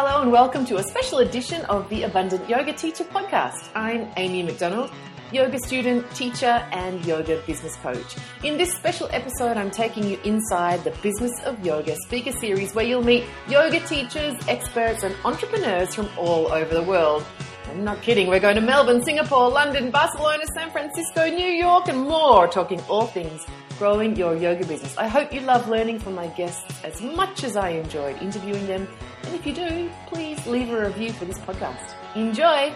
hello, and welcome to a special edition of the Abundant Yoga Teacher podcast. I'm Amy McDonald, yoga student, teacher, and yoga business coach. In this special episode, I'm taking you inside the Business of Yoga speaker series where you'll meet yoga teachers, experts, and entrepreneurs from all over the world. I'm not kidding, we're going to Melbourne, Singapore, London, Barcelona, San Francisco, New York, and more, talking all things growing your yoga business. I hope you love learning from my guests as much as I enjoyed interviewing them. And if you do, please leave a review for this podcast. Enjoy!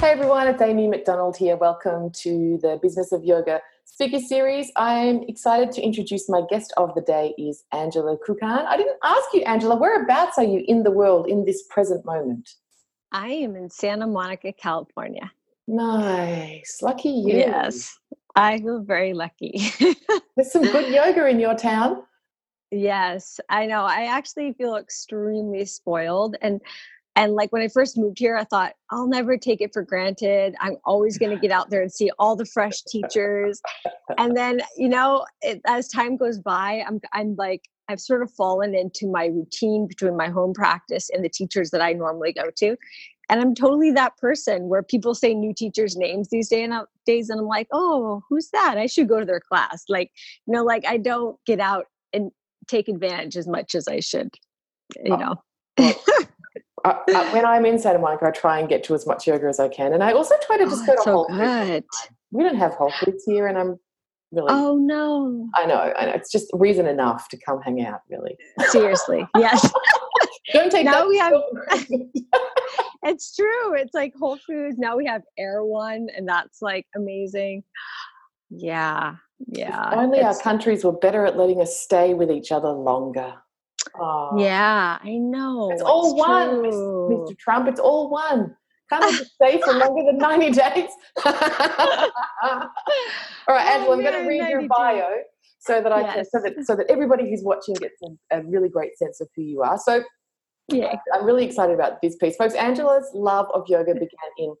Hey everyone, it's Amy McDonald here. Welcome to the Business of Yoga speaker series. I'm excited to introduce my guest of the day is Angela Kukan. I didn't ask you, Angela, whereabouts are you in the world in this present moment? I am in Santa Monica, California. Nice. Lucky you. Yes. I feel very lucky. There's some good yoga in your town. Yes, I know. I actually feel extremely spoiled and and like when I first moved here, I thought I'll never take it for granted. I'm always going to get out there and see all the fresh teachers. And then, you know, it, as time goes by, I'm I'm like I've sort of fallen into my routine between my home practice and the teachers that I normally go to and i'm totally that person where people say new teachers names these day and days and i'm like oh who's that? I should go to their class. Like you know like i don't get out and take advantage as much as i should you know? uh, uh, when i'm in santa monica i try and get to as much yoga as i can and i also try to just oh, go to so whole good. we don't have whole foods here and i'm really oh no. I know i know it's just reason enough to come hang out really. Seriously yes. Don't take now we have it's true. It's like Whole Foods. Now we have Erewhon, and that's like amazing. Yeah. Yeah. If only our countries were better at letting us stay with each other longer. Oh. Yeah, I know. It's, it's all true. one, Mr. Trump. It's all one. Can't I just stay for longer than 90 days? all right, Angela, I'm going to read your bio so that I yes. can, so that so that everybody who's watching gets a, a really great sense of who you are. So yeah. I'm really excited about this piece. Folks, Angela's love of yoga began in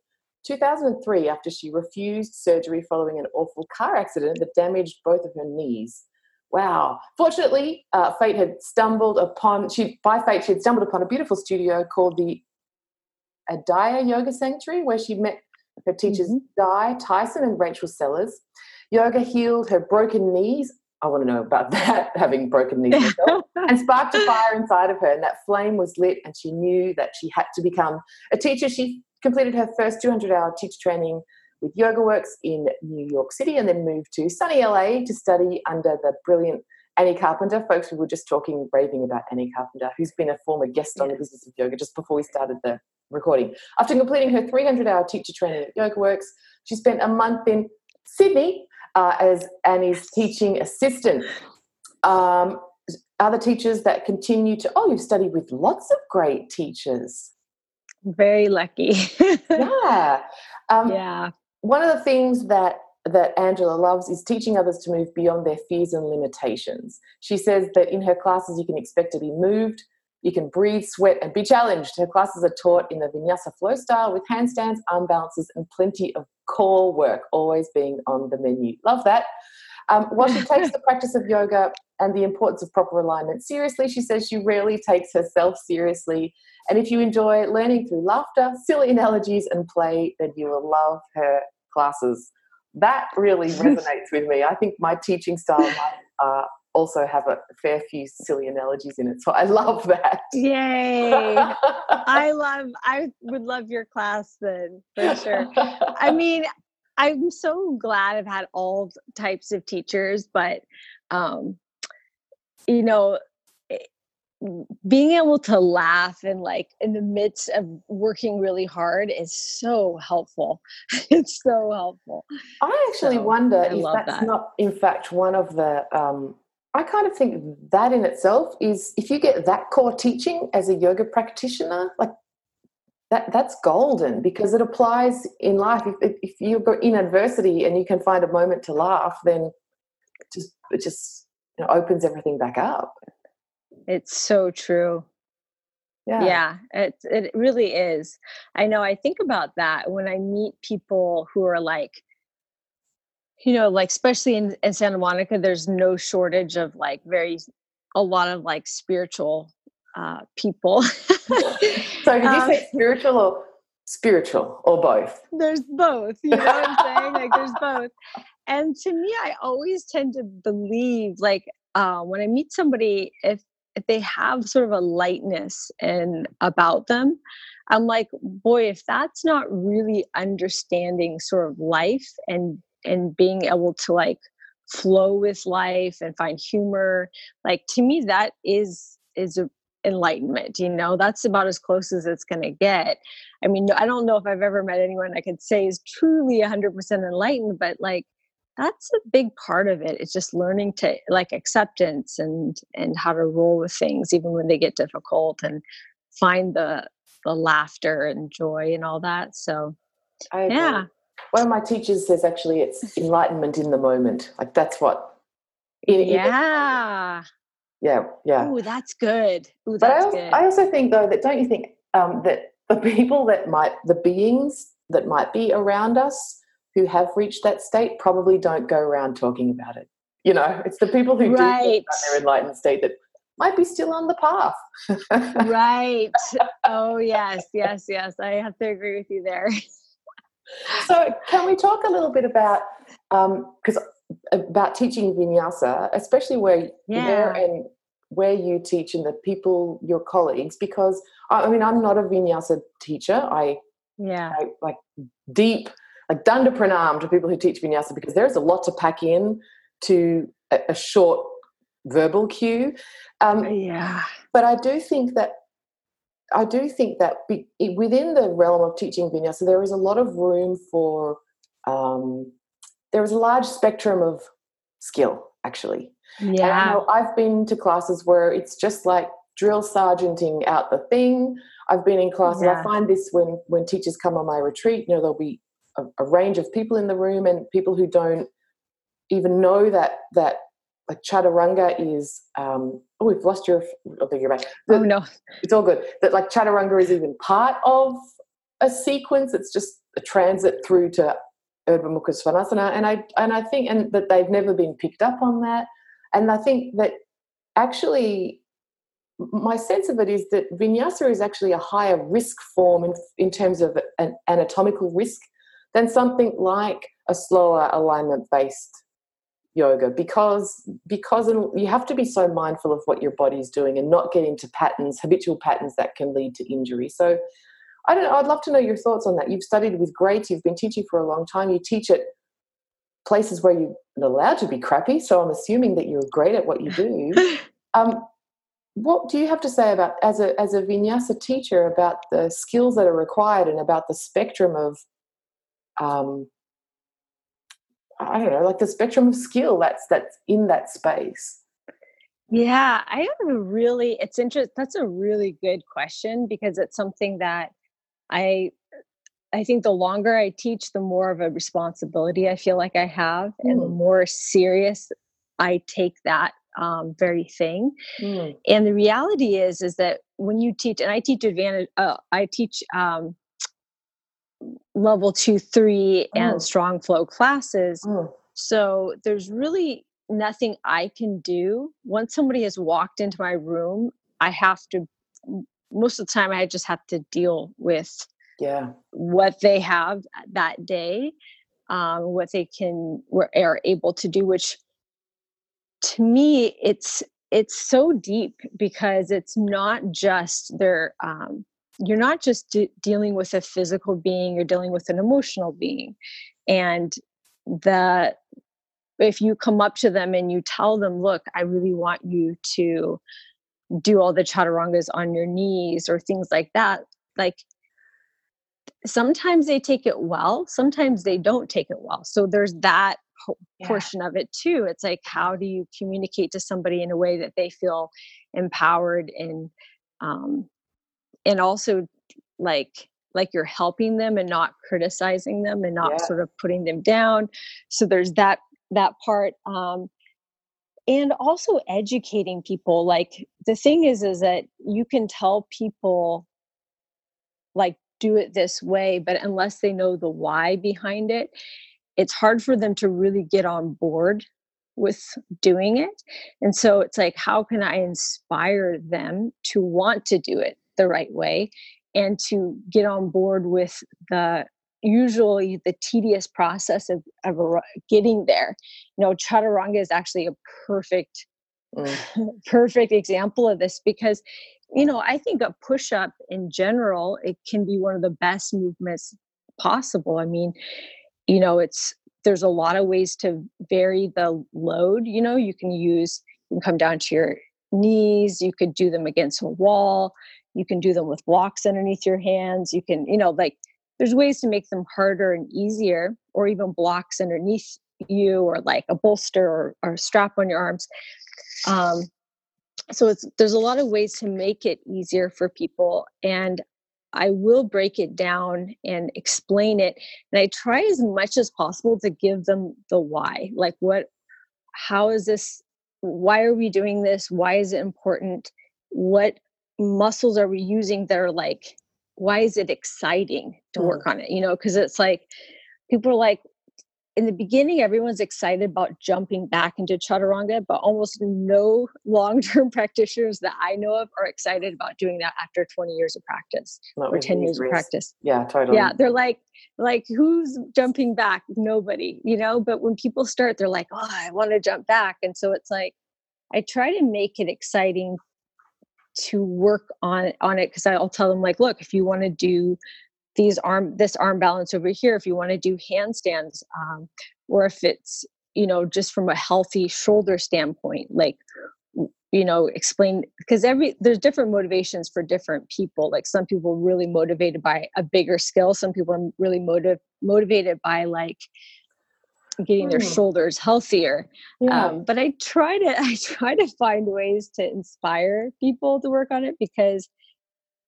2003 after she refused surgery following an awful car accident that damaged both of her knees. Wow. Fortunately, uh, fate had stumbled upon, she, by fate, she had stumbled upon a beautiful studio called the Adaya Yoga Sanctuary, where she met her teachers mm-hmm. Di Tyson and Rachel Sellers. Yoga healed her broken knees I want to know about that, having broken knees herself, and sparked a fire inside of her. And that flame was lit, and she knew that she had to become a teacher. She completed her first 200 hour teacher training with Yoga Works in New York City and then moved to sunny LA to study under the brilliant Annie Carpenter. Folks, we were just talking, raving about Annie Carpenter, who's been a former guest on the Business of Yoga just before we started the recording. After completing her 300 hour teacher training at Yoga Works, she spent a month in Sydney uh, as Annie's teaching assistant. Um, other teachers that continue to, oh, you've studied with lots of great teachers. Very lucky. yeah. Um, yeah. One of the things that that Angela loves is teaching others to move beyond their fears and limitations. She says that in her classes, you can expect to be moved, you can breathe, sweat, and be challenged. Her classes are taught in the vinyasa flow style with handstands, arm balances, and plenty of core work always being on the menu. Love that. Um, while she takes the practice of yoga and the importance of proper alignment seriously, she says she rarely takes herself seriously. And if you enjoy learning through laughter, silly analogies, and play, then you will love her classes. That really resonates with me. I think my teaching style might uh, also have a fair few silly analogies in it. So I love that. Yay. I love, I would love your class then for sure. I mean, I'm so glad I've had all types of teachers, but, um, you know, eh, being able to laugh and like in the midst of working really hard is so helpful. it's so helpful. I actually so, wonder I if that's that. not, in fact, one of the um, I kind of think that in itself is if you get that core teaching as a yoga practitioner, like that that's golden because it applies in life. If, if you're in adversity and you can find a moment to laugh, then it just it just you know, opens everything back up. It's so true. Yeah. yeah, it it really is. I know. I think about that when I meet people who are like you know like especially in, in santa monica there's no shortage of like very a lot of like spiritual uh, people. so did you um, say spiritual or spiritual or both? There's both. You know what I'm saying? Like there's both. And to me, I always tend to believe like uh, when I meet somebody, if if they have sort of a lightness and about them, I'm like, boy, if that's not really understanding sort of life and and being able to like flow with life and find humor, like to me that is is a enlightenment you know? That's about as close as it's going to get. I mean i don't know if i've ever met anyone i could say is truly 100% enlightened but like that's a big part of it it's just learning to like acceptance and and how to roll with things even when they get difficult and find the the laughter and joy and all that so yeah one of my teachers says actually it's enlightenment in the moment like that's what yeah yeah yeah oh that's good Ooh, that's but I also, good. I also think though that don't you think um, that the people that might the beings that might be around us who have reached that state probably don't go around talking about it. You know, it's the people who right. do their enlightened state that might be still on the path. right. Oh yes, yes, yes. I have to agree with you there. so, can we talk a little bit about because um, about teaching vinyasa, especially where yeah. where and where you teach and the people, your colleagues? Because I mean, I'm not a vinyasa teacher. I yeah, I, like deep like danda pranam to people who teach vinyasa because there's a lot to pack in to a, a short verbal cue. Um, yeah. But I do think that I do think that be, within the realm of teaching vinyasa, there is a lot of room for um, there is a large spectrum of skill actually. Yeah. I have been to classes where it's just like drill sergeanting out the thing. I've been in classes. Yeah. I find this when when teachers come on my retreat. You know, there'll be a, a range of people in the room and people who don't even know that that like chaturanga is um oh we've lost your oh beg your back. Oh no. It's all good. That like chaturanga is even part of a sequence. It's just a transit through to Urdhva Mukha Svanasana and I and I think and that they've never been picked up on that. And I think that actually my sense of it is that vinyasa is actually a higher risk form in, in terms of an anatomical risk than something like a slower alignment based yoga because because you have to be so mindful of what your body's doing and not get into patterns habitual patterns that can lead to injury. So i don't i'd love to know your thoughts on that. You've studied with greats you've been teaching for a long time. You teach at places where you're allowed to be crappy so i'm assuming that you're great at what you do. Um, what do you have to say about as a as a vinyasa teacher about the skills that are required and about the spectrum of um, I don't know, like the spectrum of skill that's that's in that space. Yeah, I have a really it's interesting. That's a really good question because it's something that I I think the longer I teach, the more of a responsibility I feel like I have, mm. and the mm. more serious I take that um, very thing. Mm. And the reality is, is that when you teach, and I teach advantage, uh, I teach um, level two, three, and oh. strong flow classes. Oh. So there's really nothing I can do. Once somebody has walked into my room, I have to, most of the time, I just have to deal with yeah what they have that day, um, what they can were, are able to do, which to me, it's it's so deep because it's not just their um, you're not just de- dealing with a physical being you're dealing with an emotional being. And that if you come up to them and you tell them look i really want you to do all the chaturangas on your knees or things like that like sometimes they take it well sometimes they don't take it well. So there's that po- yeah. portion of it too. It's like how do you communicate to somebody in a way that they feel empowered and um, and also like like you're helping them and not criticizing them and not yeah. sort of putting them down so there's that that part um and also educating people like the thing is is that you can tell people like do it this way but unless they know the why behind it it's hard for them to really get on board with doing it. And so it's like, how can I inspire them to want to do it the right way and to get on board with the usually the tedious process of, of getting there. You know, chaturanga is actually a perfect, mm. perfect example of this because, you know, I think a push up in general, it can be one of the best movements possible. I mean, you know, it's there's a lot of ways to vary the load. You know, you can use, you can come down to your knees, you could do them against a wall, you can do them with blocks underneath your hands, you can, you know, like there's ways to make them harder and easier, or even blocks underneath you, or like a bolster or, or a strap on your arms. Um, so it's there's a lot of ways to make it easier for people and I will break it down and explain it. And I try as much as possible to give them the why. Like, what, how is this? Why are we doing this? Why is it important? What muscles are we using that are like, why is it exciting to work mm. on it? You know, because it's like, people are like, in the beginning, everyone's excited about jumping back into chaturanga, but almost no long term practitioners that I know of are excited about doing that after 20 years of practice Not or 10 years of practice. Yeah, totally. Yeah, they're like, like who's jumping back? Nobody, you know. But when people start, they're like, oh, I want to jump back, and so it's like I try to make it exciting to work on on it because I'll tell them like, look, if you want to do these arm this arm balance over here if you want to do handstands um, or if it's you know just from a healthy shoulder standpoint like you know explain because every there's different motivations for different people like some people really motivated by a bigger skill some people are really motiv- motivated by like getting their hmm. shoulders healthier yeah. um, but i try to i try to find ways to inspire people to work on it because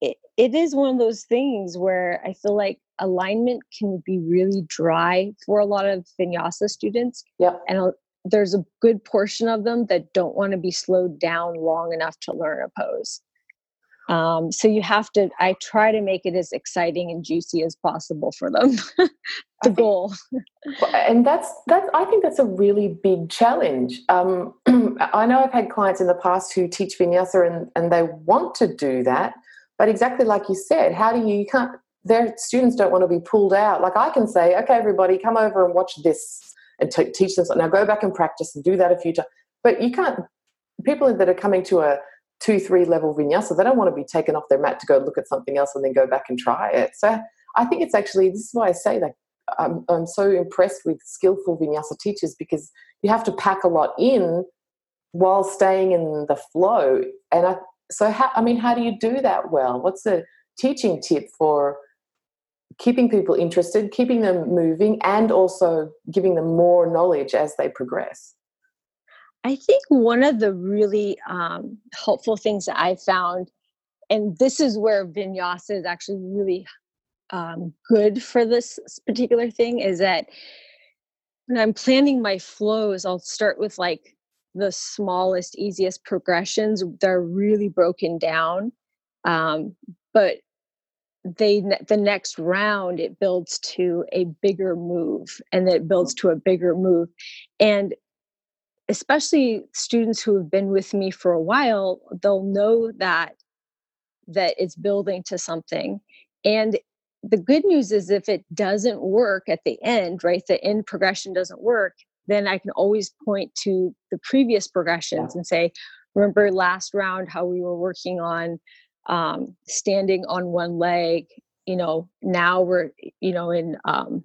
it, it is one of those things where I feel like alignment can be really dry for a lot of vinyasa students. Yeah. And there's a good portion of them that don't want to be slowed down long enough to learn a pose. Um, so you have to, I try to make it as exciting and juicy as possible for them. the goal. and that's, that's, I think that's a really big challenge. Um, I know I've had clients in the past who teach vinyasa and, and they want to do that but exactly like you said, how do you, you can't, their students don't want to be pulled out. Like I can say, okay, everybody, come over and watch this and t- teach them. Now go back and practice and do that a few times. But you can't, people that are coming to a two, three level vinyasa, they don't want to be taken off their mat to go look at something else and then go back and try it. So I think it's actually, this is why I say that I'm, I'm so impressed with skillful vinyasa teachers because you have to pack a lot in while staying in the flow. And I, so how, i mean how do you do that well what's the teaching tip for keeping people interested keeping them moving and also giving them more knowledge as they progress i think one of the really um, helpful things that i found and this is where vinyasa is actually really um, good for this particular thing is that when i'm planning my flows i'll start with like the smallest, easiest progressions. They're really broken down. Um, but they the next round it builds to a bigger move and it builds to a bigger move and especially students who have been with me for a while they'll know that that it's building to something and the good news is if it doesn't work at the end right the end progression doesn't work then I can always point to the previous progressions and say, remember last round how we were working on um, standing on one leg. You know, now we're you know in um,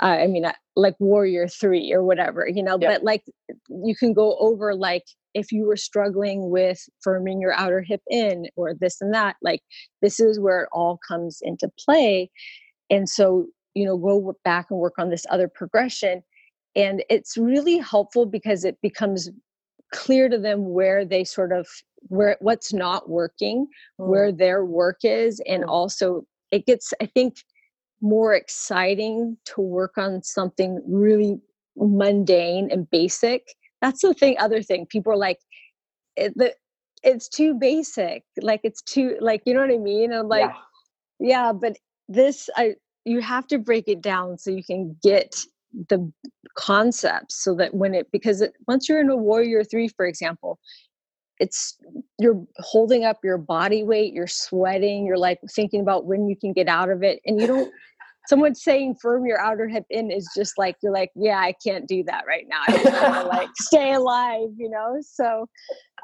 I mean uh, like warrior three or whatever. You know, yeah. but like you can go over like if you were struggling with firming your outer hip in or this and that like this is where it all comes into play and so you know go back and work on this other progression and it's really helpful because it becomes clear to them where they sort of where what's not working mm. where their work is and mm. also it gets i think more exciting to work on something really mundane and basic that's the thing other thing people are like it, the, it's too basic like it's too like you know what i mean and i'm like yeah. yeah but this i you have to break it down so you can get the concepts so that when it because it, once you're in a warrior three for example it's you're holding up your body weight you're sweating you're like thinking about when you can get out of it and you don't someone saying firm your outer hip in is just like you're like yeah i can't do that right now i just want to like stay alive you know? So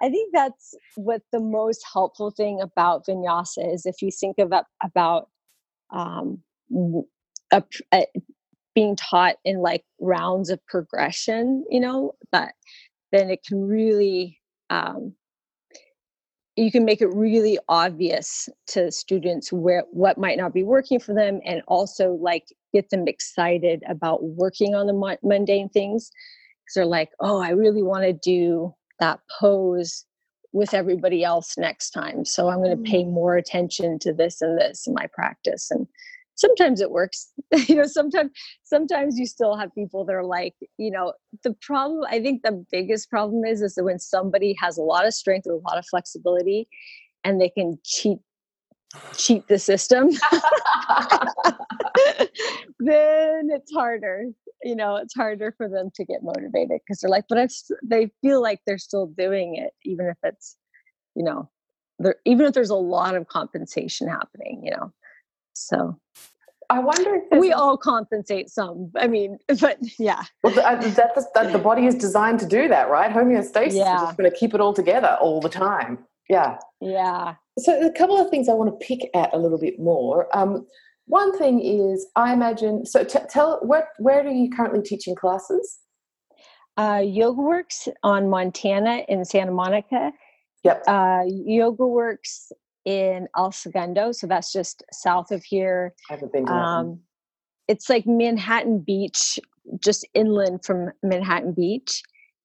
i think that's what the most helpful thing about vinyasa is if you think of about um, a, a, being taught in like rounds of progression you know that then it can really um, you can make it really obvious to students where what might not be working for them and also like get them excited about working on the mundane things because they're like oh i really want to do that pose with everybody else next time so i'm going to pay mm. more attention to this and this in my practice and sometimes it works. You know sometimes sometimes you still have people that are like you know the problem i think the biggest problem is is that when somebody has a lot of strength or a lot of flexibility and they can cheat cheat the system then it's harder you know it's harder for them to get motivated because they're like but i they feel like they're still doing it even if it's you know there even if there's a lot of compensation happening you know so I wonder if we all compensate some. I mean, but yeah. Well, that, that, that, the body is designed to do that, right? Homeostasis yeah. is just going to keep it all together all the time. Yeah. Yeah. So a couple of things I want to pick at a little bit more. Um, one thing is, I imagine. So t- tell where where are you currently teaching classes? Uh, Yoga Works on Montana in Santa Monica. Yep. Uh, Yoga Works in El Segundo, so that's just south of here. I haven't been to um, It's like Manhattan Beach, just inland from Manhattan Beach.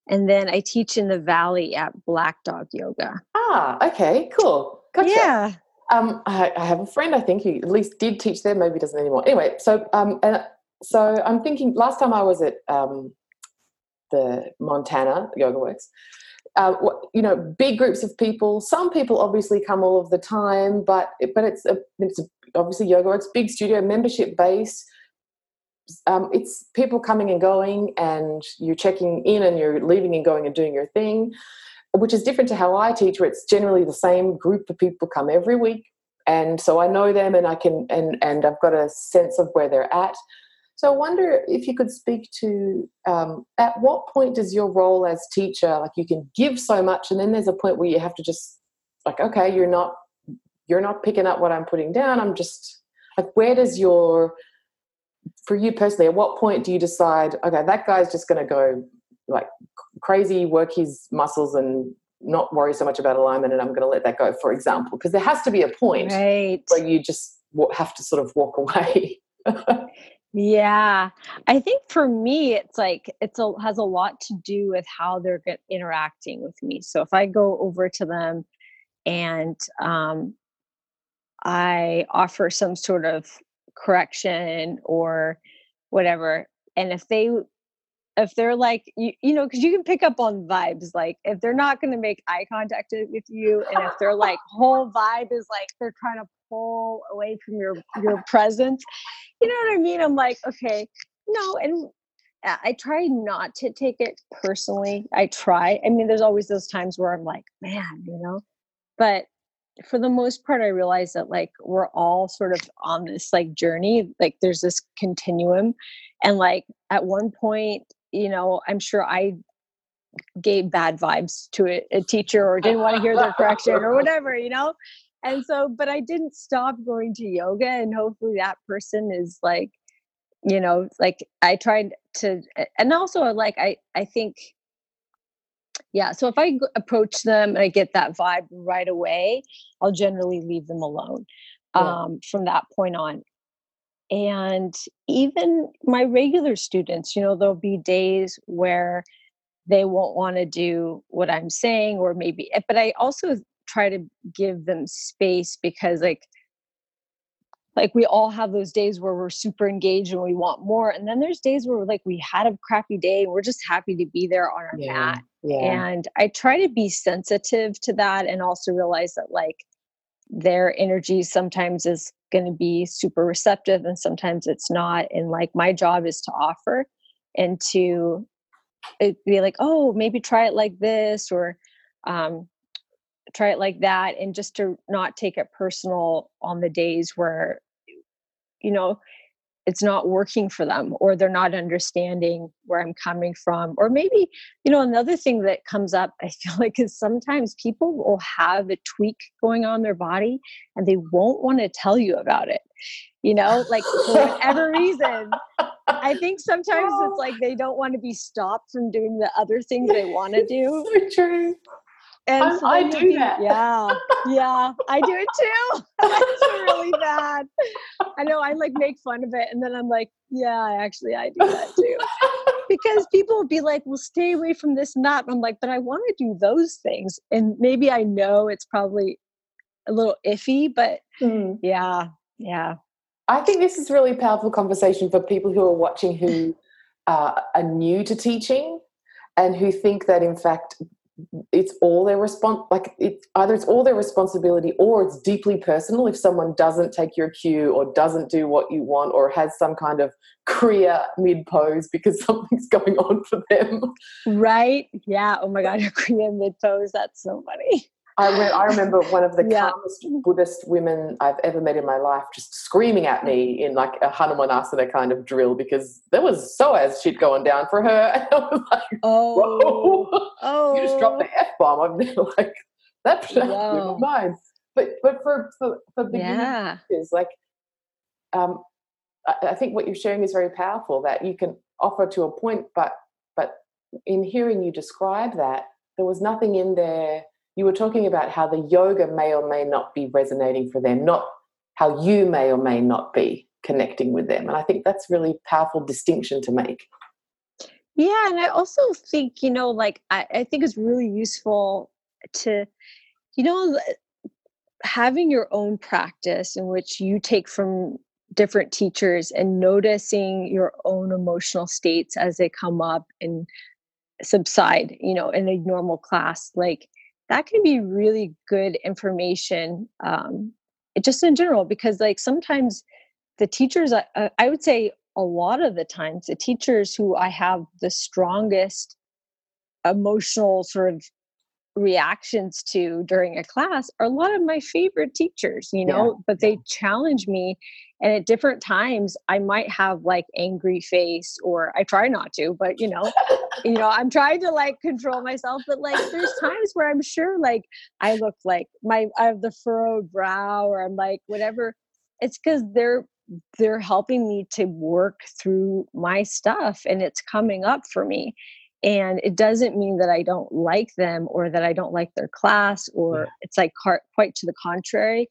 And then I teach in the valley at Black Dog Yoga. Ah, okay, cool. Gotcha. Yeah. Um, I, I, have a friend I think who at least did teach there, maybe doesn't anymore. Anyway, so um, and so I'm thinking. Last time I was at um, the Montana Yoga Works, uh, you know, big groups of people. Some people obviously come all of the time, but but it's a, it's a, obviously yoga. It's big studio, membership based. Um, it's people coming and going, and you're checking in and you're leaving and going and doing your thing, which is different to how I teach, where it's generally the same group of people come every week, and so I know them and I can and and I've got a sense of where they're at. So I wonder if you could speak to um, at what point does your role as teacher, like you can give so much, and then there's a point where you have to just like, okay, you're not you're not picking up what I'm putting down. I'm just like, where does your for you personally, at what point do you decide, okay, that guy's just going to go like crazy, work his muscles and not worry so much about alignment, and I'm going to let that go, for example, because there has to be a point right. where you just have to sort of walk away. Yeah. I think for me it's like it's a has a lot to do with how they're get, interacting with me. So if I go over to them and um I offer some sort of correction or whatever and if they if they're like you, you know because you can pick up on vibes like if they're not going to make eye contact with you and if their like whole vibe is like they're trying to pull away from your your presence you know what I mean? I'm like, okay, no, and I try not to take it personally. I try. I mean, there's always those times where I'm like, man, you know, but for the most part, I realize that like we're all sort of on this like journey. Like there's this continuum, and like at one point, you know, I'm sure I gave bad vibes to a, a teacher or didn't want to hear their correction or whatever, you know and so but i didn't stop going to yoga and hopefully that person is like you know like i tried to and also like i i think yeah so if i approach them and i get that vibe right away i'll generally leave them alone yeah. um, from that point on and even my regular students you know there'll be days where they won't want to do what i'm saying or maybe eh, but i also try to give them space because like like we all have those days where we're super engaged and we want more and then there's days where like we had a crappy day and we're just happy to be there on our yeah, mat yeah. and i try to be sensitive to that and also realize that like their energy sometimes is going to be super receptive and sometimes it's not and like my job is to offer and to be like oh maybe try it like this or um, try it like that and just to not take it personal on the days where you know it's not working for them or they're not understanding where i'm coming from or maybe you know another thing that comes up i feel like is sometimes people will have a tweak going on their body and they won't want to tell you about it you know like for whatever reason i think sometimes it's oh. like they don't want to be stopped from doing the other things they want to do. so true and so I do that. Yeah, yeah, I do it too. it's really bad. I know. I like make fun of it, and then I'm like, yeah, actually, I do that too. because people will be like, "Well, stay away from this and nut." I'm like, but I want to do those things, and maybe I know it's probably a little iffy, but mm. yeah, yeah. I think this is really powerful conversation for people who are watching who uh, are new to teaching and who think that in fact it's all their response like it either it's all their responsibility or it's deeply personal if someone doesn't take your cue or doesn't do what you want or has some kind of kriya mid pose because something's going on for them. Right? Yeah. Oh my god a kriya mid pose that's so funny I, I remember one of the yeah. calmest Buddhist women I've ever met in my life just screaming at me in like a Hanumanasana kind of drill because there was psoas shit going down for her. And I was like, oh, Whoa. oh. you just dropped the F bomb. I'm like, that blew my mind. But, but for, for, for beginners, yeah. like, um, I, I think what you're sharing is very powerful that you can offer to a point, but, but in hearing you describe that, there was nothing in there you were talking about how the yoga may or may not be resonating for them, not how you may or may not be connecting with them. And I think that's really powerful distinction to make. Yeah, and I also think, you know, like I, I think it's really useful to, you know, having your own practice in which you take from different teachers and noticing your own emotional states as they come up and subside, you know, in a normal class. Like that can be really good information um, just in general because like sometimes the teachers uh, i would say a lot of the times the teachers who i have the strongest emotional sort of reactions to during a class are a lot of my favorite teachers you know yeah. but they challenge me and at different times i might have like angry face or i try not to but you know you know i'm trying to like control myself but like there's times where i'm sure like i look like my i have the furrowed brow or i'm like whatever. It's because they're they're helping me to work through my stuff and it's coming up for me. And it doesn't mean that i don't like them or that i don't like their class or yeah. it's like quite to the contrary.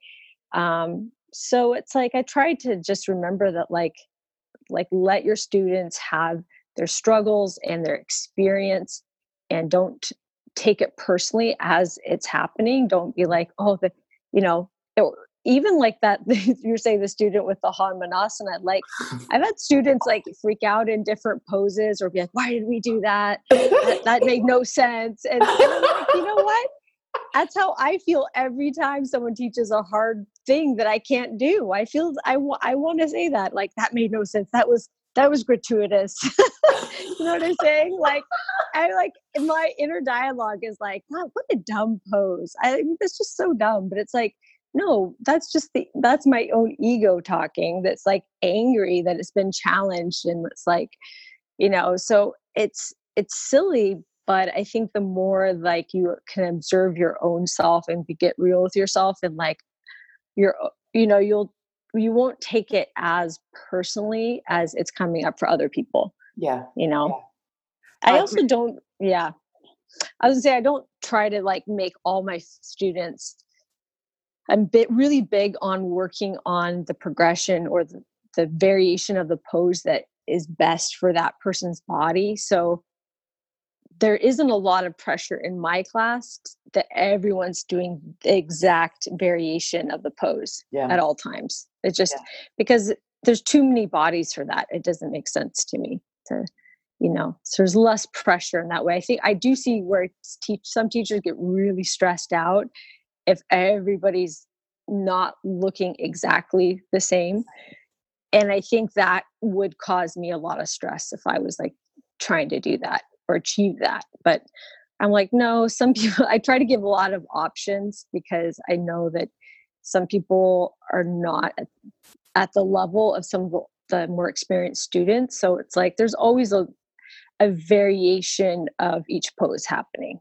Um, so it's like i try to just remember that like like let your students have their struggles and their experience and don't take it personally as it's happening don't be like oh the you know even like that you're saying the student with the Hanumanasana, like I've had students like freak out in different poses or be like, why did we do that? that, that made no sense. And, and like, you know what? That's how I feel every time someone teaches a hard thing that I can't do. I feel I, w- I want to say that like that made no sense. That was that was gratuitous. you know what I'm saying? Like, I like my inner dialogue is like, wow, what a dumb pose. I mean, that's just so dumb. But it's like, no that's just the that's my own ego talking that's like angry that it's been challenged and it's like you know so it's it's silly but i think the more like you can observe your own self and get real with yourself and like you're uh, you know you'll you won't take it as personally as it's coming up for other people yeah you know yeah. i also don't yeah i was gonna say i don't try to like make all my students I'm bit really big on working on the progression or the, the variation of the pose that is best for that person's body. So there isn't a lot of pressure in my class that everyone's doing the exact variation of the pose yeah. at all times. It's just yeah. because there's too many bodies for that. It doesn't make sense to me to, you know, so there's less pressure in that way. I think I do see where teach some teachers get really stressed out if everybody's not looking exactly the same and i think that would cause me a lot of stress if i was like trying to do that or achieve that. But I'm like, no, some people, I try to give a lot of options because I know that some people are not at, the level of some of the more experienced students. So it's like there's always a, a variation of each pose happening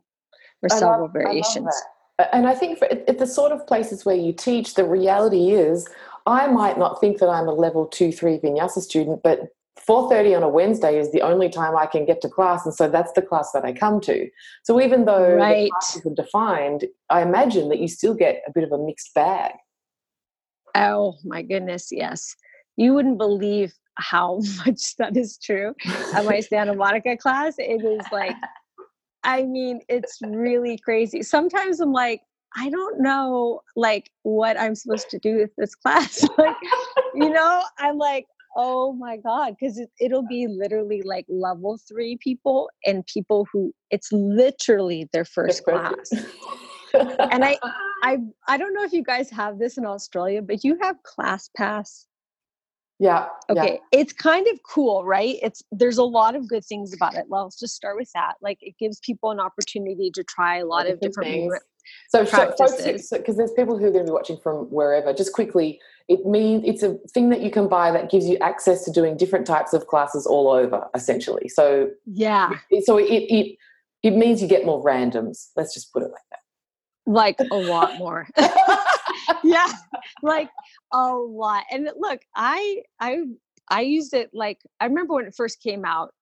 or I several love, variations. I and I think for, at the sort of places where you teach, the reality is I might not think that I'm a level two, three vinyasa student, but 4.30 on a wednesday is the only time i can get to class and so that's the class that i come to. So even though right. the classes are defined i imagine that you still get a bit of a mixed bag. Oh my goodness yes. You wouldn't believe how much that is true at my Santa Monica class. It is like i mean it's really crazy. Sometimes i'm like I don't know like what I'm supposed to do with this class. like, you know, I'm like, oh my god because it, it'll be literally like level three people and people who it's literally their first class. And i i i don't know if you guys have this in australia but you have class pass. Yeah okay yeah. it's kind of cool right? It's there's a lot of good things about it. Well let's just start with that. Like it gives people an opportunity to try a lot of different, different so, because there's people who are going to be watching from wherever. Just quickly it means it's a thing that you can buy that gives you access to doing different types of classes all over essentially. So yeah. so it it it means you get more randoms. Let's just put it like that. Like a lot more. Yeah like a lot. And look i i i used it like i remember when it first came out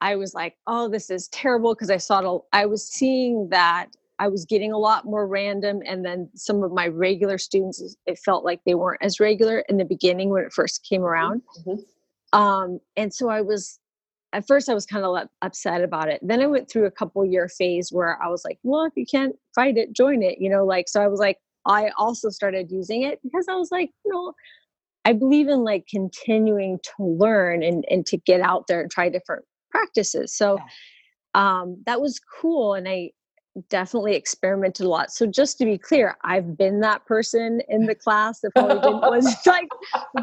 i was like oh this is terrible because i saw it i was seeing that I was getting a lot more random. And then some of my regular students, it felt like they weren't as regular in the beginning when it first came around. Mm-hmm. Um, and so I was, at first, I was kind of upset about it. Then I went through a couple year phase where I was like, well, if you can't fight it, join it, you know, like, so I was like, I also started using it because I was like, you know, I believe in like continuing to learn and, and to get out there and try different practices. So um, that was cool. And I, definitely experimented a lot. So just to be clear, I've been that person in the class that probably didn't, was like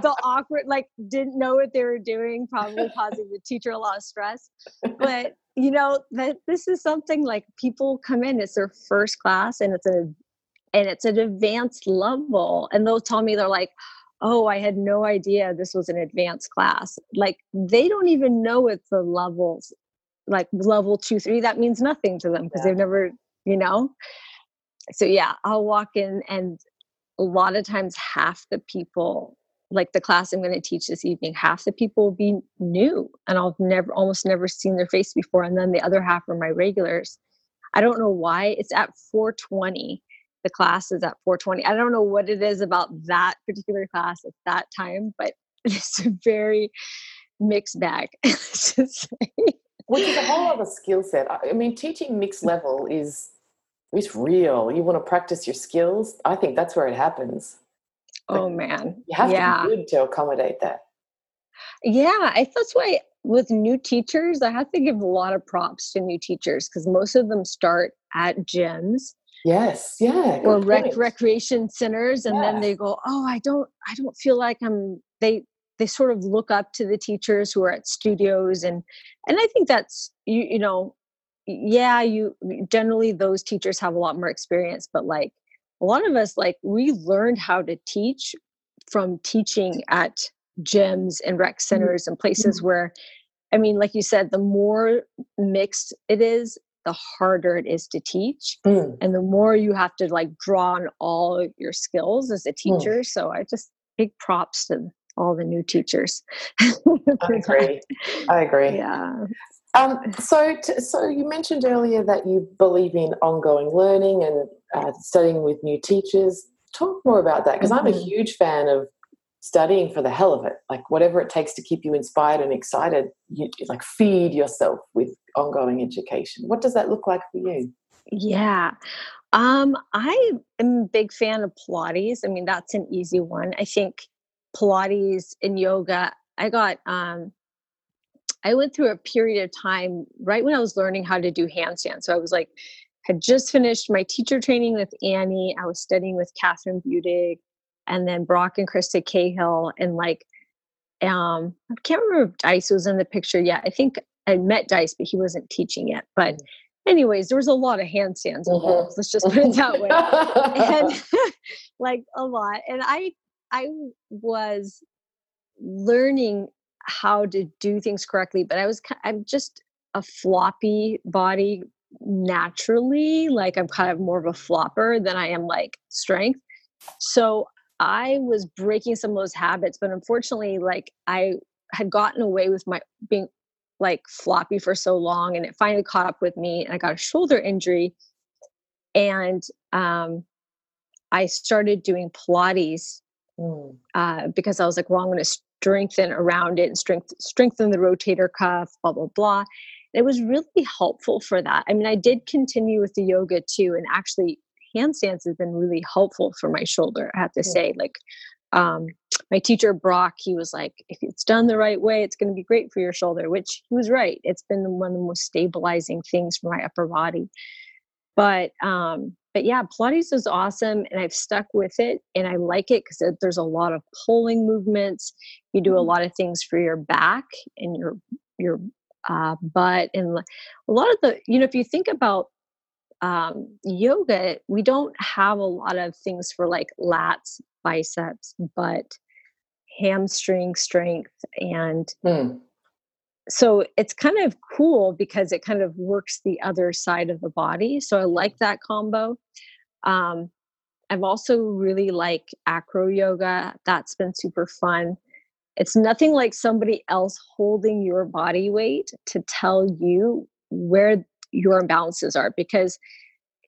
the awkward, like didn't know what they were doing, probably causing the teacher a lot of stress. But you know that this is something like people come in, it's their first class, and it's a and it's an advanced level, and they'll tell me they're like. Oh, I had no idea this was an advanced class. Like they don't even know it's the levels like level two, three, that means nothing to them because yeah. they've never, you know. So yeah, I'll walk in and a lot of times half the people like the class I'm going to teach this evening, half the people will be new and I'll never almost never seen their face before. And then the other half are my regulars. I don't know why. It's at 420. The class is at 420. I don't know what it is about that particular class at that time, but it's a very mixed bag which is a whole other skill set. I mean, teaching mixed level is is real. You want to practice your skills. I think that's where it happens. Oh man, you have yeah. to be good to accommodate that. Yeah, I, that's why with new teachers, I have to give a lot of props to new teachers because most of them start at gyms. Yes, yeah, or rec- recreation centers, and then they go, "Oh, I don't, I don't feel like I'm." They they sort of look up to the teachers who are at studios and and i think that's you you know yeah you generally those teachers have a lot more experience but like a lot of us like we learned how to teach from teaching at gyms and rec mm-hmm. centers and places mm-hmm. where i mean like you said the more mixed it is the harder it is to teach mm. and the more you have to like draw on all your skills as a mm. teacher mm. so i just big props to all the new teachers. I agree. I agree. Yeah. Um, so, t- so you mentioned earlier that you believe in ongoing learning and uh, studying with new teachers. Talk more about that because mm-hmm. I'm a mm-hmm. huge fan of studying for the hell of it. Like whatever it takes to keep you inspired and excited. You, like feed yourself with ongoing education. What does that look like for you? Yeah. Um, I am a big fan of Pilates. I mean, that's an easy one. I think Pilates and yoga. I got um I went through a period of time right when I was learning how to do handstands. So I was like had just finished my teacher training with Annie. I was studying with Kathryn Budig and then Brock and Krista Cahill and like um I can't remember if Dice was in the picture yet. I think I met Dice, but he wasn't teaching yet. But mm. anyways, there was a lot of handstands mm-hmm. Let's just put it that way. and like a lot. And I I was learning how to do things correctly, but I was I'm just a floppy body naturally. Like I'm kind of more of a flopper than I am like strength. So I was breaking some of those habits, but unfortunately, like I had gotten away with my being like floppy for so long and it finally caught up with me and I got a shoulder injury and um I started doing Pilates mm. uh, because I was like, well, I'm going to strengthen around it and strength, strengthen the rotator cuff, blah, blah, blah. it was really helpful for that. I mean, I did continue with the yoga too. And actually, handstands has been really helpful for my shoulder, I have to say. Like, um, my teacher Brock, he was like, if it's done the right way, it's going to be great for your shoulder, which he was right. It's been one of the most stabilizing things for my upper body. But um, but yeah, Pilates is awesome, and I've stuck with it, and I like it because there's a lot of pulling movements. You do a mm-hmm. lot of things for your back and your your uh, butt, and a lot of the you know if you think about um, yoga, we don't have a lot of things for like lats, biceps, butt, hamstring strength, and mm. So it's kind of cool because it kind of works the other side of the body. So I like that combo. Um, I've also really like acro yoga. That's been super fun. It's nothing like somebody else holding your body weight to tell you where your imbalances are because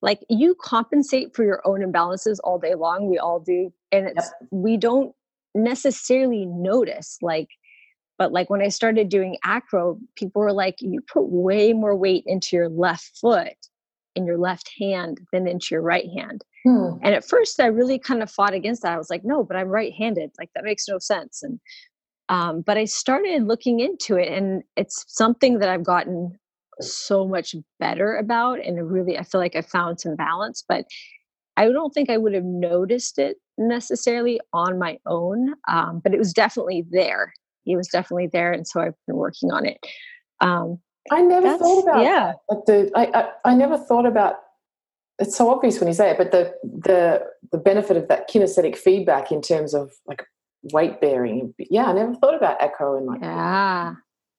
like you compensate for your own imbalances all day long we all do and it's yep. we don't necessarily notice like but like when i started doing acro people were like you put way more weight into your left foot in your left hand than into your right hand. Hmm. and at first i really kind of fought against that. I was like no but i'm right handed like that makes no sense. And um, but i started looking into it and it's something that i've gotten so much better about and really i feel like i found some balance but i don't think i would have noticed it necessarily on my own um, but it was definitely there it was definitely there and so i've been working on it. Um, i never thought about yeah. That. the I, I, I never thought about it's so obvious when you say it but the the the benefit of that kinesthetic feedback in terms of like weight bearing yeah i never thought about acro and like yeah.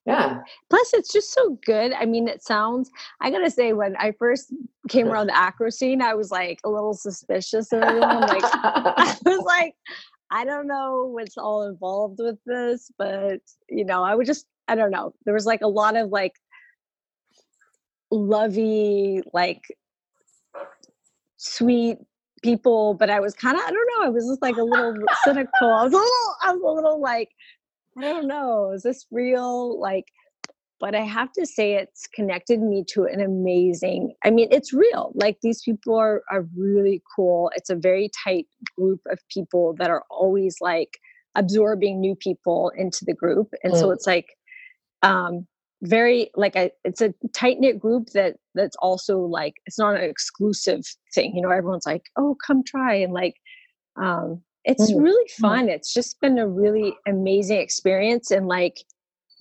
yeah. Plus it's just so good. I mean it sounds i gotta say when i first came around the acro scene i was like a little suspicious of everyone like i was like i don't know what's all involved with this but you know i would just i don't know there was like a lot of like lovey like sweet people but i was kind of i don't know i was just like a little cynical i was a little i was a little like I don't know, is this real? Like, but I have to say it's connected me to an amazing, I mean, it's real. Like these people are are really cool. It's a very tight group of people that are always like absorbing new people into the group. And mm. so it's like um very like a it's a tight knit group that that's also like it's not an exclusive thing you know everyone's like oh come try and like um it's mm really fun. It's just been a really amazing experience. And like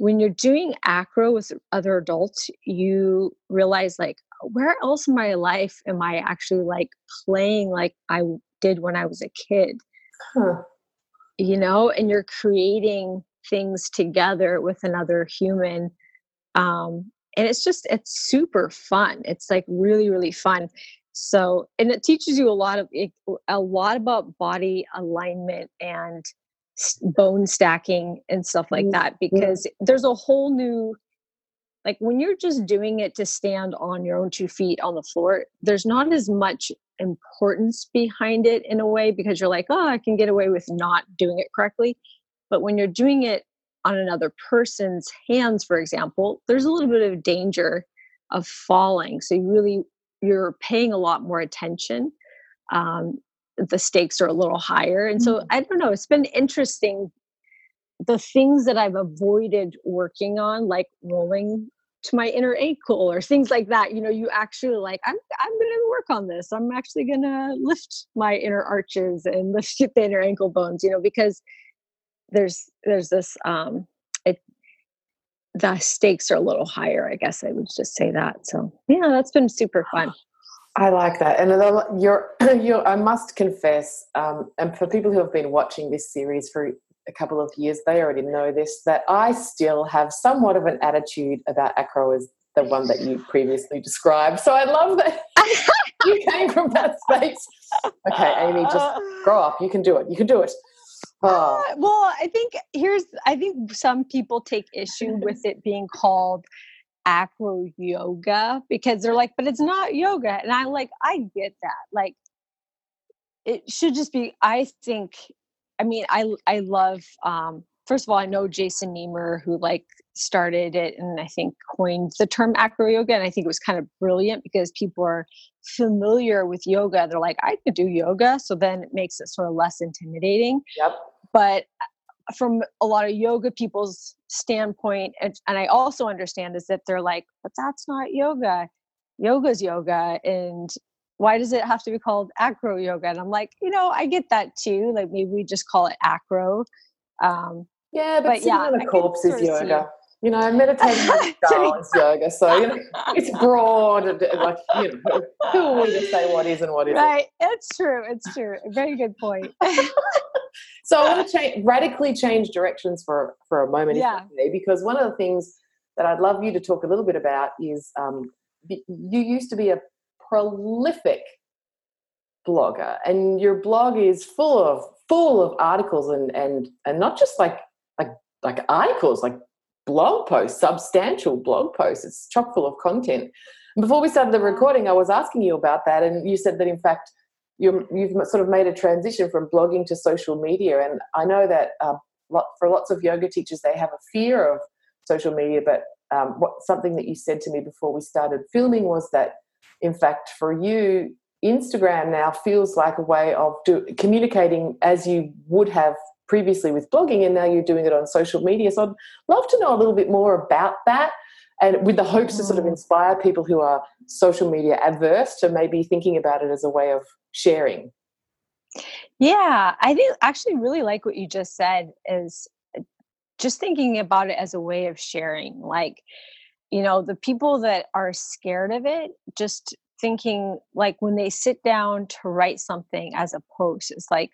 when you're doing acro with other adults, you realize like, where else in my life am I actually like playing like I did when I was a kid? Huh. You know, and you're creating things together with another human. Um, and it's just, it's super fun. It's like really, really fun so and it teaches you a lot of a lot about body alignment and bone stacking and stuff like mm, that because there's a whole new like when you're just doing it to stand on your own two feet on the floor there's not as much importance behind it in a way because you're like oh i can get away with not doing it correctly. But when you're doing it on another person's hands for example there's a little bit of danger of falling. So you really you're paying a lot more attention um, the stakes are a little higher and so mm-hmm. i don't know it's been interesting the things that i've avoided working on like rolling to my inner ankle or things like that you know you actually like i'm i'm going to work on this i'm actually going to lift my inner arches and lift the inner ankle bones you know because there's there's this um it the stakes are a little higher. I guess I would just say that. So yeah, that's been super fun. I like that, and you're, you're. I must confess, um, and for people who have been watching this series for a couple of years, they already know this. That I still have somewhat of an attitude about acro as the one that you previously described. So I love that you came from that space. Okay, Amy, just grow up. You can do it. You can do it. Oh. Uh, well, I think here's. I think some people take issue with it being called acro yoga because they're like, but it's not yoga. And I'm like, I get that. Like, it should just be, I think, I mean, I, I love, um, first of all, I know Jason Nemer who like started it and I think coined the term acro yoga. And I think it was kind of brilliant because people are familiar with yoga. They're like, I could do yoga. So then it makes it sort of less intimidating. Yep. But from a lot of yoga people's standpoint and, and i also understand is that they're like but that's not yoga. Yoga's yoga and why does it have to be called acro yoga? And i'm like you know i get that too like maybe we just call it acro. Um, yeah but, but yeah, the corpse is yoga you know, meditation is yoga, so you know, it's broad. Like, you know, who are we to say what is and what isn't? Right, it's true. It's true. Very good point. so I want to change, radically change directions for for a moment, yeah. because one of the things that I'd love you to talk a little bit about is um, you used to be a prolific blogger, and your blog is full of full of articles and and and not just like like like articles, like blog posts, substantial blog posts. It's chock full of content. And before we started the recording, I was asking you about that, and you said that in fact you have sort of made a transition from blogging to social media. And I know that uh, for lots of yoga teachers, they have a fear of social media. But um, what something that you said to me before we started filming was that, in fact, for you, Instagram now feels like a way of do, communicating as you would have previously with blogging, and now you're doing it on social media. So I'd love to know a little bit more about that and with the hopes to sort of mm. inspire people who are social media adverse to maybe thinking about it as a way of sharing yeah i think actually really like what you just said is just thinking about it as a way of sharing like you know the people that are scared of it just thinking like when they sit down to write something as a post it's like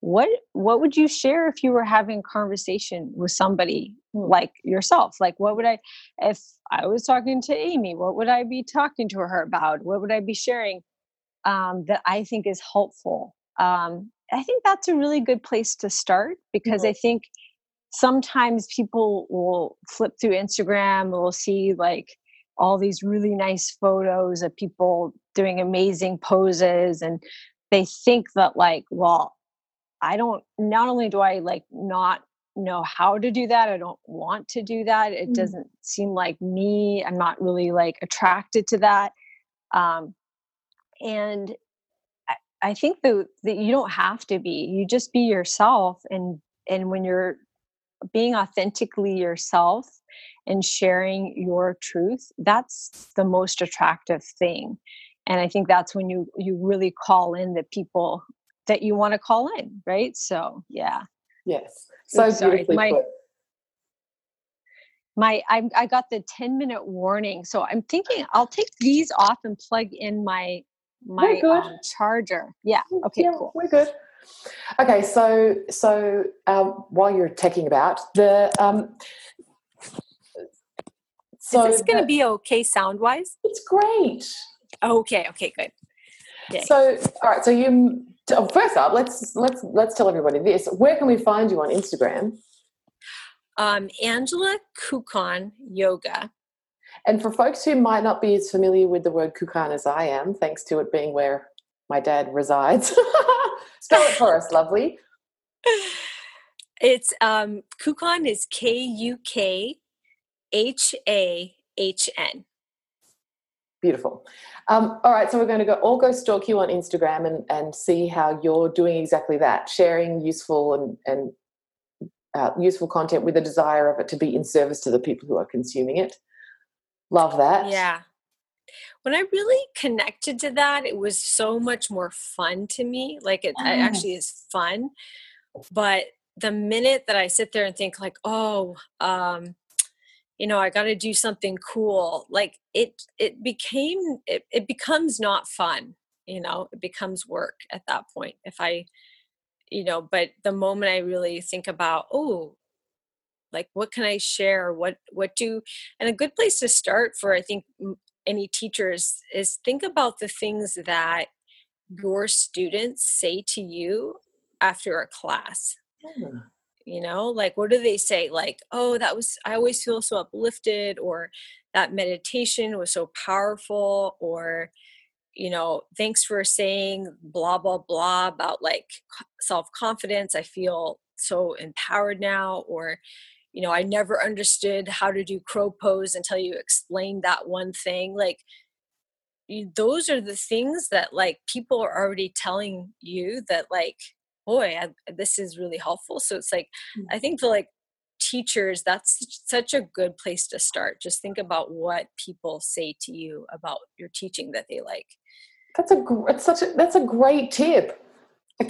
what what would you share if you were having a conversation with somebody like yourself? Like what would i if i was talking to amy what would i be talking to her about? What would i be sharing um, that i think is helpful? Um, i think that's a really good place to start because mm-hmm. i think sometimes people will flip through instagram and will see like all these really nice photos of people doing amazing poses and they think that like well I don't, not only do I like not know how to do that, I don't want to do that. It mm. doesn't seem like me. I'm not really like attracted to that. Um, and I, I think that, that you don't have to be, you just be yourself. And, and when you're being authentically yourself and sharing your truth, that's the most attractive thing and i think that's when you you really call in the people that you want to call in, right? So yeah. Yes. So Oops, beautifully my, put. My I I got the 10 minute warning. So I'm thinking I'll take these off and plug in my my um, charger. Yeah. Okay, yeah, cool. We're good. Okay, so so um, while you're taking about the um, so is this going to be okay sound wise? It's great. Okay. Okay. Good. So all right. So you Oh, first up, let's let's let's tell everybody this. Where can we find you on Instagram? Um, Angela Kukhahn Yoga. And for folks who might not be as familiar with the word Kukhahn as I am, thanks to it being where my dad resides, spell it for us, lovely. It's um, Kukhahn is K U K H A H N. Beautiful. Um, all right, so we're going to go all go stalk you on Instagram and, and see how you're doing exactly that, sharing useful and, and uh, useful content with a desire of it to be in service to the people who are consuming it. Love that. Yeah. When I really connected to that, it was so much more fun to me. Like it, it actually is fun. But the minute that I sit there and think like, oh, um, you know i got to do something cool like it it became it, it becomes not fun you know it becomes work at that point if i you know but the moment i really think about oh like what can i share? What what do and a good place to start for i think any teachers is think about the things that your students say to you after a class you know like what do they say? Like oh that was i always feel so uplifted or that meditation was so powerful or you know thanks for saying blah blah blah about like self confidence i feel so empowered now or you know i never understood how to do crow pose until you explained that one thing. Like those are the things that like people are already telling you that like boy I, this is really helpful. So it's like mm-hmm. i think for like teachers that's such a good place to start. Just think about what people say to you about your teaching that they like. That's a it's such a that's a great tip.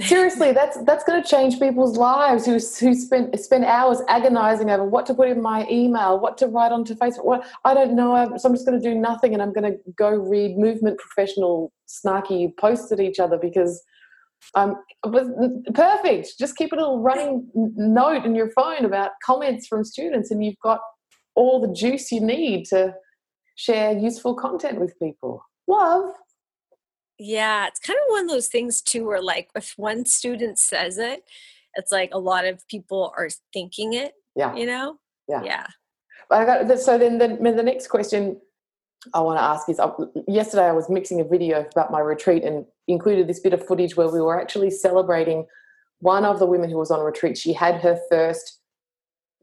Seriously that's that's going to change people's lives who who spend spend hours agonizing over what to put in my email what to write onto facebook what i don't know so i'm just going to do nothing and i'm going to go read movement professional snarky posts at each other because um, perfect. Just keep a little running note in your phone about comments from students, and you've got all the juice you need to share useful content with people. Love. Yeah, it's kind of one of those things too, where like if one student says it, it's like a lot of people are thinking it. Yeah. You know. Yeah. Yeah. I got so then the, the next question I want to ask is uh, yesterday I was mixing a video about my retreat and included this bit of footage where we were actually celebrating one of the women who was on retreat. She had her first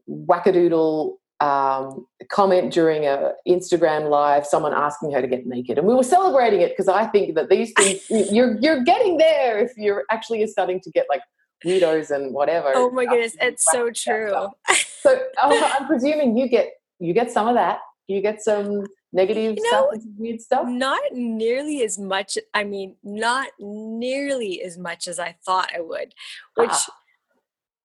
wackadoodle um, comment during a Instagram live, someone asking her to get naked, and we were celebrating it because I think that these things you're you're getting there if you're actually starting to get like weirdos and whatever. Oh my goodness, it's so true. So I'm presuming you get you get some of that. You get some negative you know, stuff weird stuff? Not nearly as much. I mean, not nearly as much as I thought I would. Which, ah.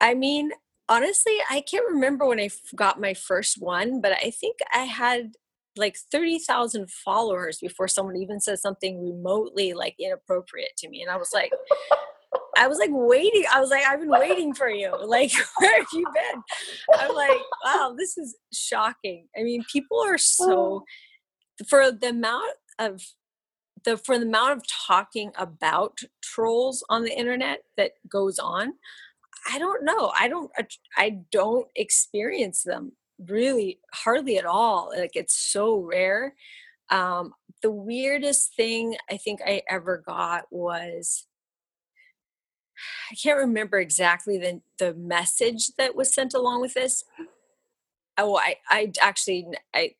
I mean, honestly, I can't remember when I got my first one, but I think I had like 30,000 followers before someone even said something remotely like inappropriate to me. And I was like, I was like waiting. I was like, I've been waiting for you. Like, where have you been? I'm like, wow, this is shocking. I mean, people are so oh for the amount of the for the amount of talking about trolls on the internet that goes on i don't know i don't i don't experience them really hardly at all like it's so rare um the weirdest thing i think i ever got was i can't remember exactly the the message that was sent along with this oh i i actually i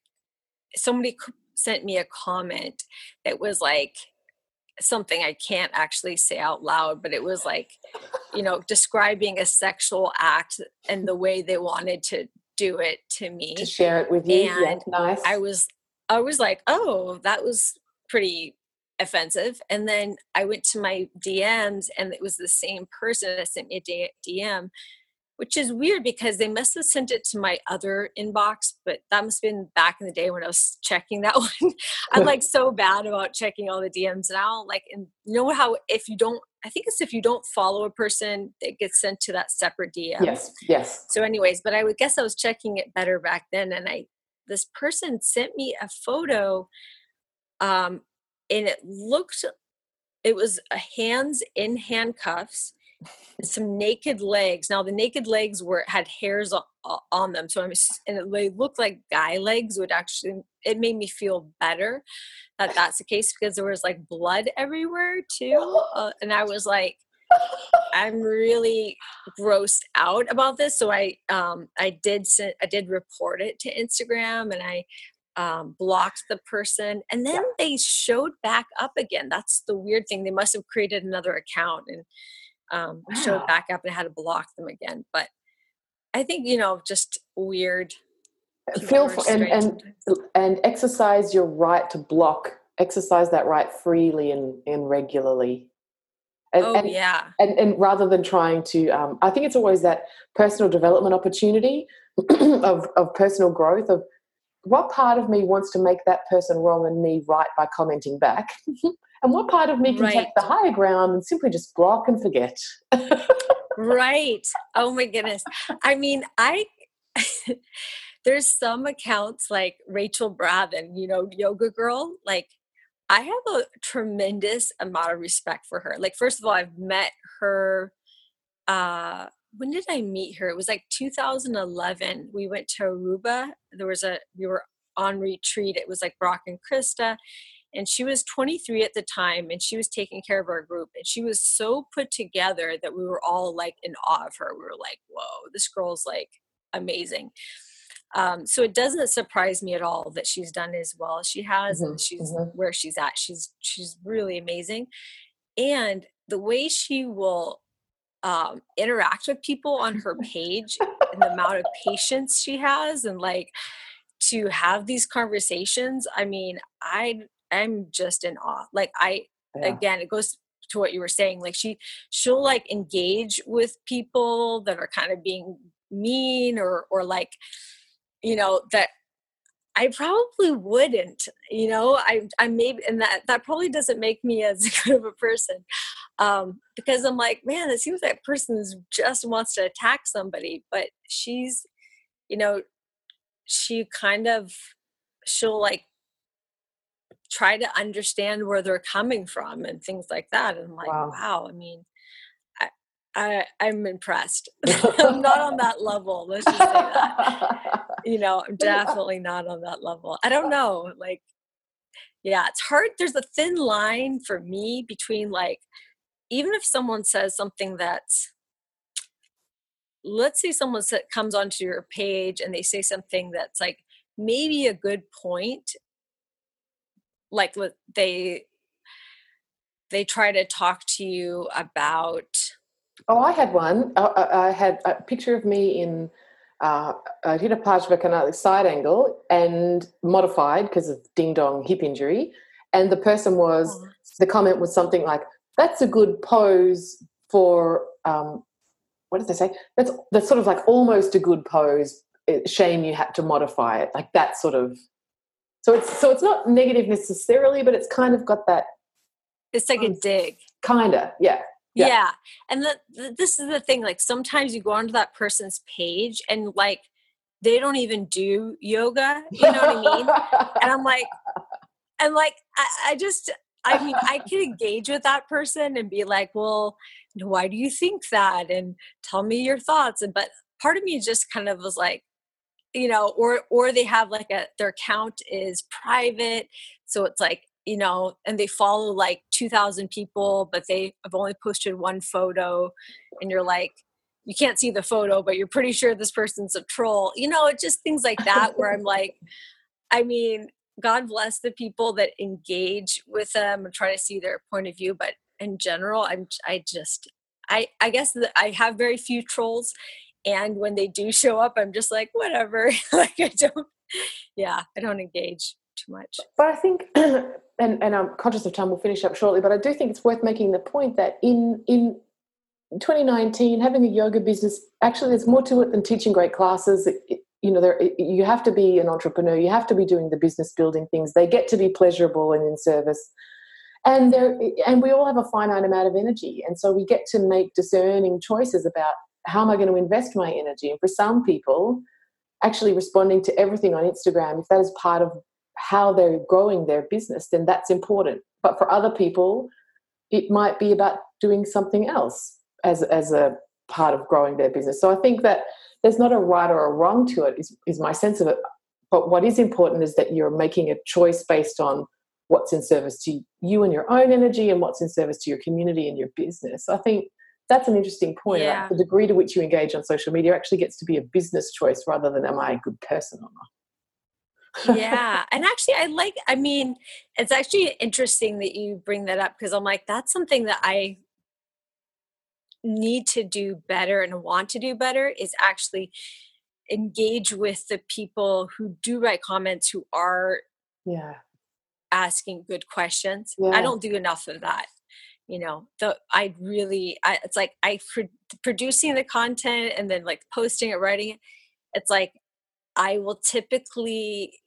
somebody sent me a comment that was like something I can't actually say out loud, but it was like, you know, describing a sexual act and the way they wanted to do it to me. To share it with you. And yeah, nice. I was I was like, oh, that was pretty offensive. And then I went to my DMs and it was the same person that sent me a DM which is weird because they must have sent it to my other inbox, but that must have been back in the day when I was checking that one. I'm like so bad about checking all the DMs now. Like, and you know how if you don't, I think it's if you don't follow a person, it gets sent to that separate DM. Yes, yes. So, anyways, but I would guess I was checking it better back then, and I this person sent me a photo, um, and it looked, it was a hands in handcuffs some naked legs. Now the naked legs were had hairs on, them, so I'm and they looked like guy legs. Would actually it made me feel better that that's the case because there was like blood everywhere too, uh, and I was like. I'm really grossed out about this, so I um, I did I did report it to Instagram, and I um, blocked the person, and then they showed back up again. That's the weird thing. They must have created another account, and um, wow. showed back up and had to block them again. But I think you know, just weird. Feel for, and and and exercise your right to block. Exercise that right freely and, and regularly. And, oh and, yeah. And and rather than trying to, um, I think it's always that personal development opportunity of of personal growth of what part of me wants to make that person wrong and me right by commenting back? and what part of me can Right. take the higher ground and simply just block and forget? right oh my goodness i mean i there's some accounts like rachel brathen you know yoga girl like i have a tremendous amount of respect for her like first of all i've met her uh when did i meet her? It was like 2011 we went to aruba. There was a we were on retreat. It was like brock and krista. And she was 23 at the time and she was taking care of our group. And she was so put together that we were all like in awe of her. We were like whoa this girl's like amazing. Um, so it doesn't surprise me at all that she's done as well as she has and Mhm, she's mhm. where she's at. She's she's really amazing. And the way she will um, interact with people on her page and the amount of patience she has and like to have these conversations i mean i i'm just in awe like i Yeah. again it goes to what you were saying like she she'll like engage with people that are kind of being mean or or like you know that i probably wouldn't you know i i maybe and that that probably doesn't make me as good of a person um because i'm like man it seems that person just wants to attack somebody but she's you know she kind of she'll like try to understand where they're coming from and things like that and i'm like Wow. wow, i mean i i i'm impressed i'm not on that level let's just say that you know i'm definitely not on that level i don't know like yeah it's hard there's a thin line for me between like even if someone says something that's let's say someone comes onto your page and they say something that's like maybe a good point like they they try to talk to you about Oh, I had one. I, I I had a picture of me in uh, I did a Pajvakanali side angle and modified because of ding dong hip injury. And the person was, Oh. the comment was something like, that's a good pose for, um, what did they say? That's, that's sort of like almost a good pose. It, shame you had to modify it. Like that sort of. So it's, so it's not negative necessarily, but it's kind of got that it's like a Um, dig kind of, yeah. Yeah. yeah, and the, the, this is the thing like sometimes you go onto that person's page and like they don't even do yoga you know what i mean? And i'm like and like I, I just i mean i can engage with that person and be like well why do you think that? And tell me your thoughts. And but part of me just kind of was like you know or or they have like a their account is private so it's like you know and they follow like 2000 people but they have only posted one photo and you're like you can't see the photo but you're pretty sure this person's a troll you know just things like that where i'm like i mean god bless the people that engage with them and try to see their point of view but in general i'm i just i i guess that i have very few trolls and when they do show up i'm just like whatever. Like i don't yeah i don't engage too much. But I think, and, and I'm conscious of time, we'll finish up shortly, but I do think it's worth making the point that in, in 2019, having a yoga business, actually, there's more to it than teaching great classes. It- you know, there, you have to be an entrepreneur, you have to be doing the business building things. They get to be pleasurable and in service. And there, and we all have a finite amount of energy, and so we get to make discerning choices about how am I going to invest my energy. And for some people, actually responding to everything on Instagram, if that is part of how they're growing their business, then that's important. But for other people, it might be about doing something else as, as a part of growing their business. So I think that there's not a right or a wrong to it, is, is my sense of it. But what is important is that you're making a choice based on what's in service to you and your own energy and what's in service to your community and your business. I think that's an interesting point. Yeah. Like the degree to which you engage on social media actually gets to be a business choice rather than am I a good person or not. Yeah and actually i like i mean it's actually interesting that you bring that up because i'm like that's something that i need to do better and want to do better is actually engage with the people who do write comments who are yeah. asking good questions Yeah. i don't do enough of that you know the i really I, it's like i pro- producing the content and then like posting it writing it it's like I will typically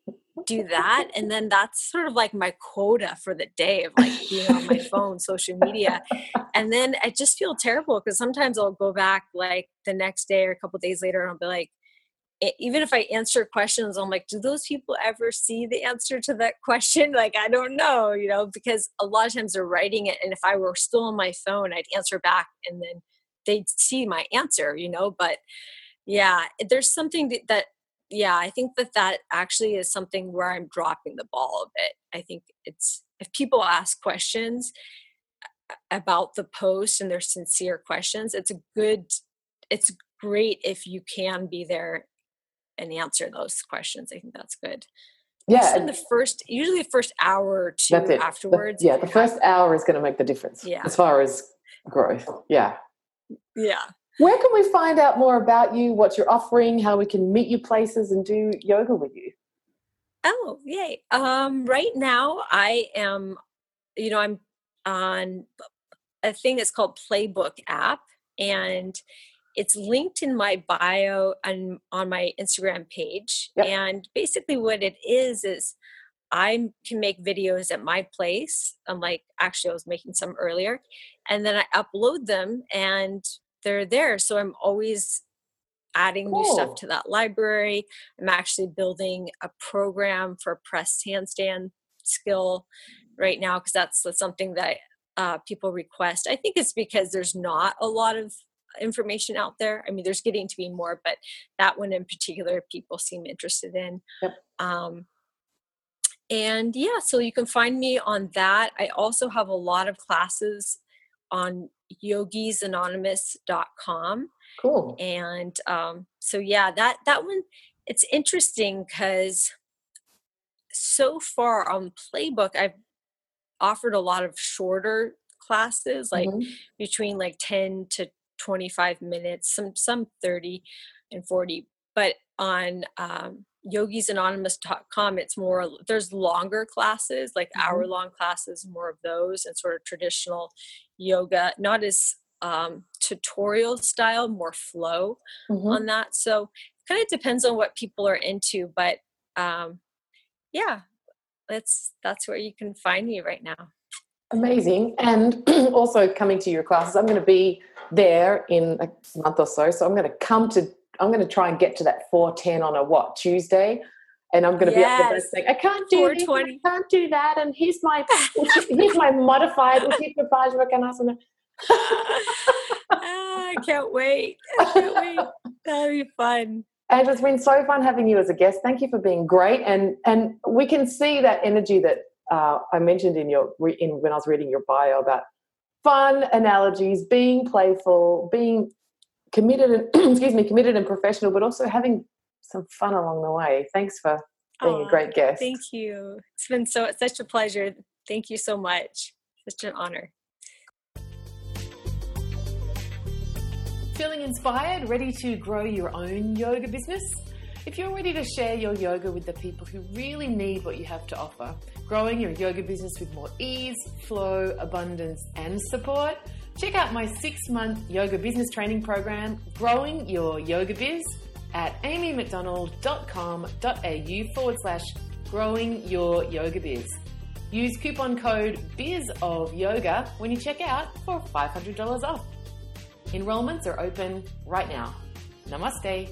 do that and then that's sort of like my quota for the day of like being on my phone social media. And then i just feel terrible because sometimes i'll go back like the next day or a couple days later and i'll be like even if i answer questions i'm like do those people ever see the answer to that question? Like i don't know you know because a lot of times they're writing it and if i were still on my phone i'd answer back and then they'd see my answer you know but yeah there's something that yeah, I think that that actually is something where I'm dropping the ball a bit. I think it's if people ask questions about the post and they're sincere questions, it's a good, it's great if you can be there and answer those questions. I think that's good. Yeah, Just in the first, usually the first hour or two afterwards. The, yeah, the first hour is going to make the difference. Yeah, as far as growth. Yeah. Yeah. Where can we find out more about you, what you're offering, how we can meet you places and do yoga with you? Oh, yay. Um, right now I am, you know, I'm on a thing that's called Playbook app and it's linked in my bio and on my Instagram page. Yep. And basically what it is is I can make videos at my place. I'm like, actually, I was making some earlier. And then I upload them and they're there. So I'm always adding cool. new stuff to that library. I'm actually building a program for press handstand skill right now because that's, that's something that uh, people request. I think it's because there's not a lot of information out there. I mean, there's getting to be more, but that one in particular, people seem interested in. Yep. Um, and yeah, so you can find me on that. I also have a lot of classes on yogisanonymous.com. Cool. And um, so yeah, that that one it's interesting because so far on Playbook, I've offered a lot of shorter classes, like mm-hmm. between like 10 to 25 minutes, some some 30 and 40. But on um, yogisanonymous.com it's more there's longer classes like mm-hmm. hour long classes more of those and sort of traditional yoga not as um, tutorial style more flow mm-hmm. on that so kind of depends on what people are into but um, yeah that's that's where you can find me right now amazing and also coming to your classes i'm going to be there in a month or so so i'm going to come to I'm going to try and get to that 410 on a what Tuesday, and I'm going to yes. be up saying I can't do this, I can't do that, and here's my here's my modified Utthita I can't wait. I can't wait. That'll be fun. And it's been so fun having you as a guest. Thank you for being great, and and we can see that energy that uh, I mentioned in your in when I was reading your bio about fun analogies, being playful, being committed and excuse me, committed and professional, but also having some fun along the way. Thanks for being Aww, a great guest. Thank you. It's been so such a pleasure. Thank you so much. Such an honor. Feeling inspired, ready to grow your own yoga business? If you're ready to share your yoga with the people who really need what you have to offer, growing your yoga business with more ease, flow, abundance, and support Check out my six month yoga business training program, Growing Your Yoga Biz, at amymcdonald.com.au forward slash growing your yoga biz. Use coupon code BIZ of yoga when you check out for $500 off. Enrollments are open right now. Namaste.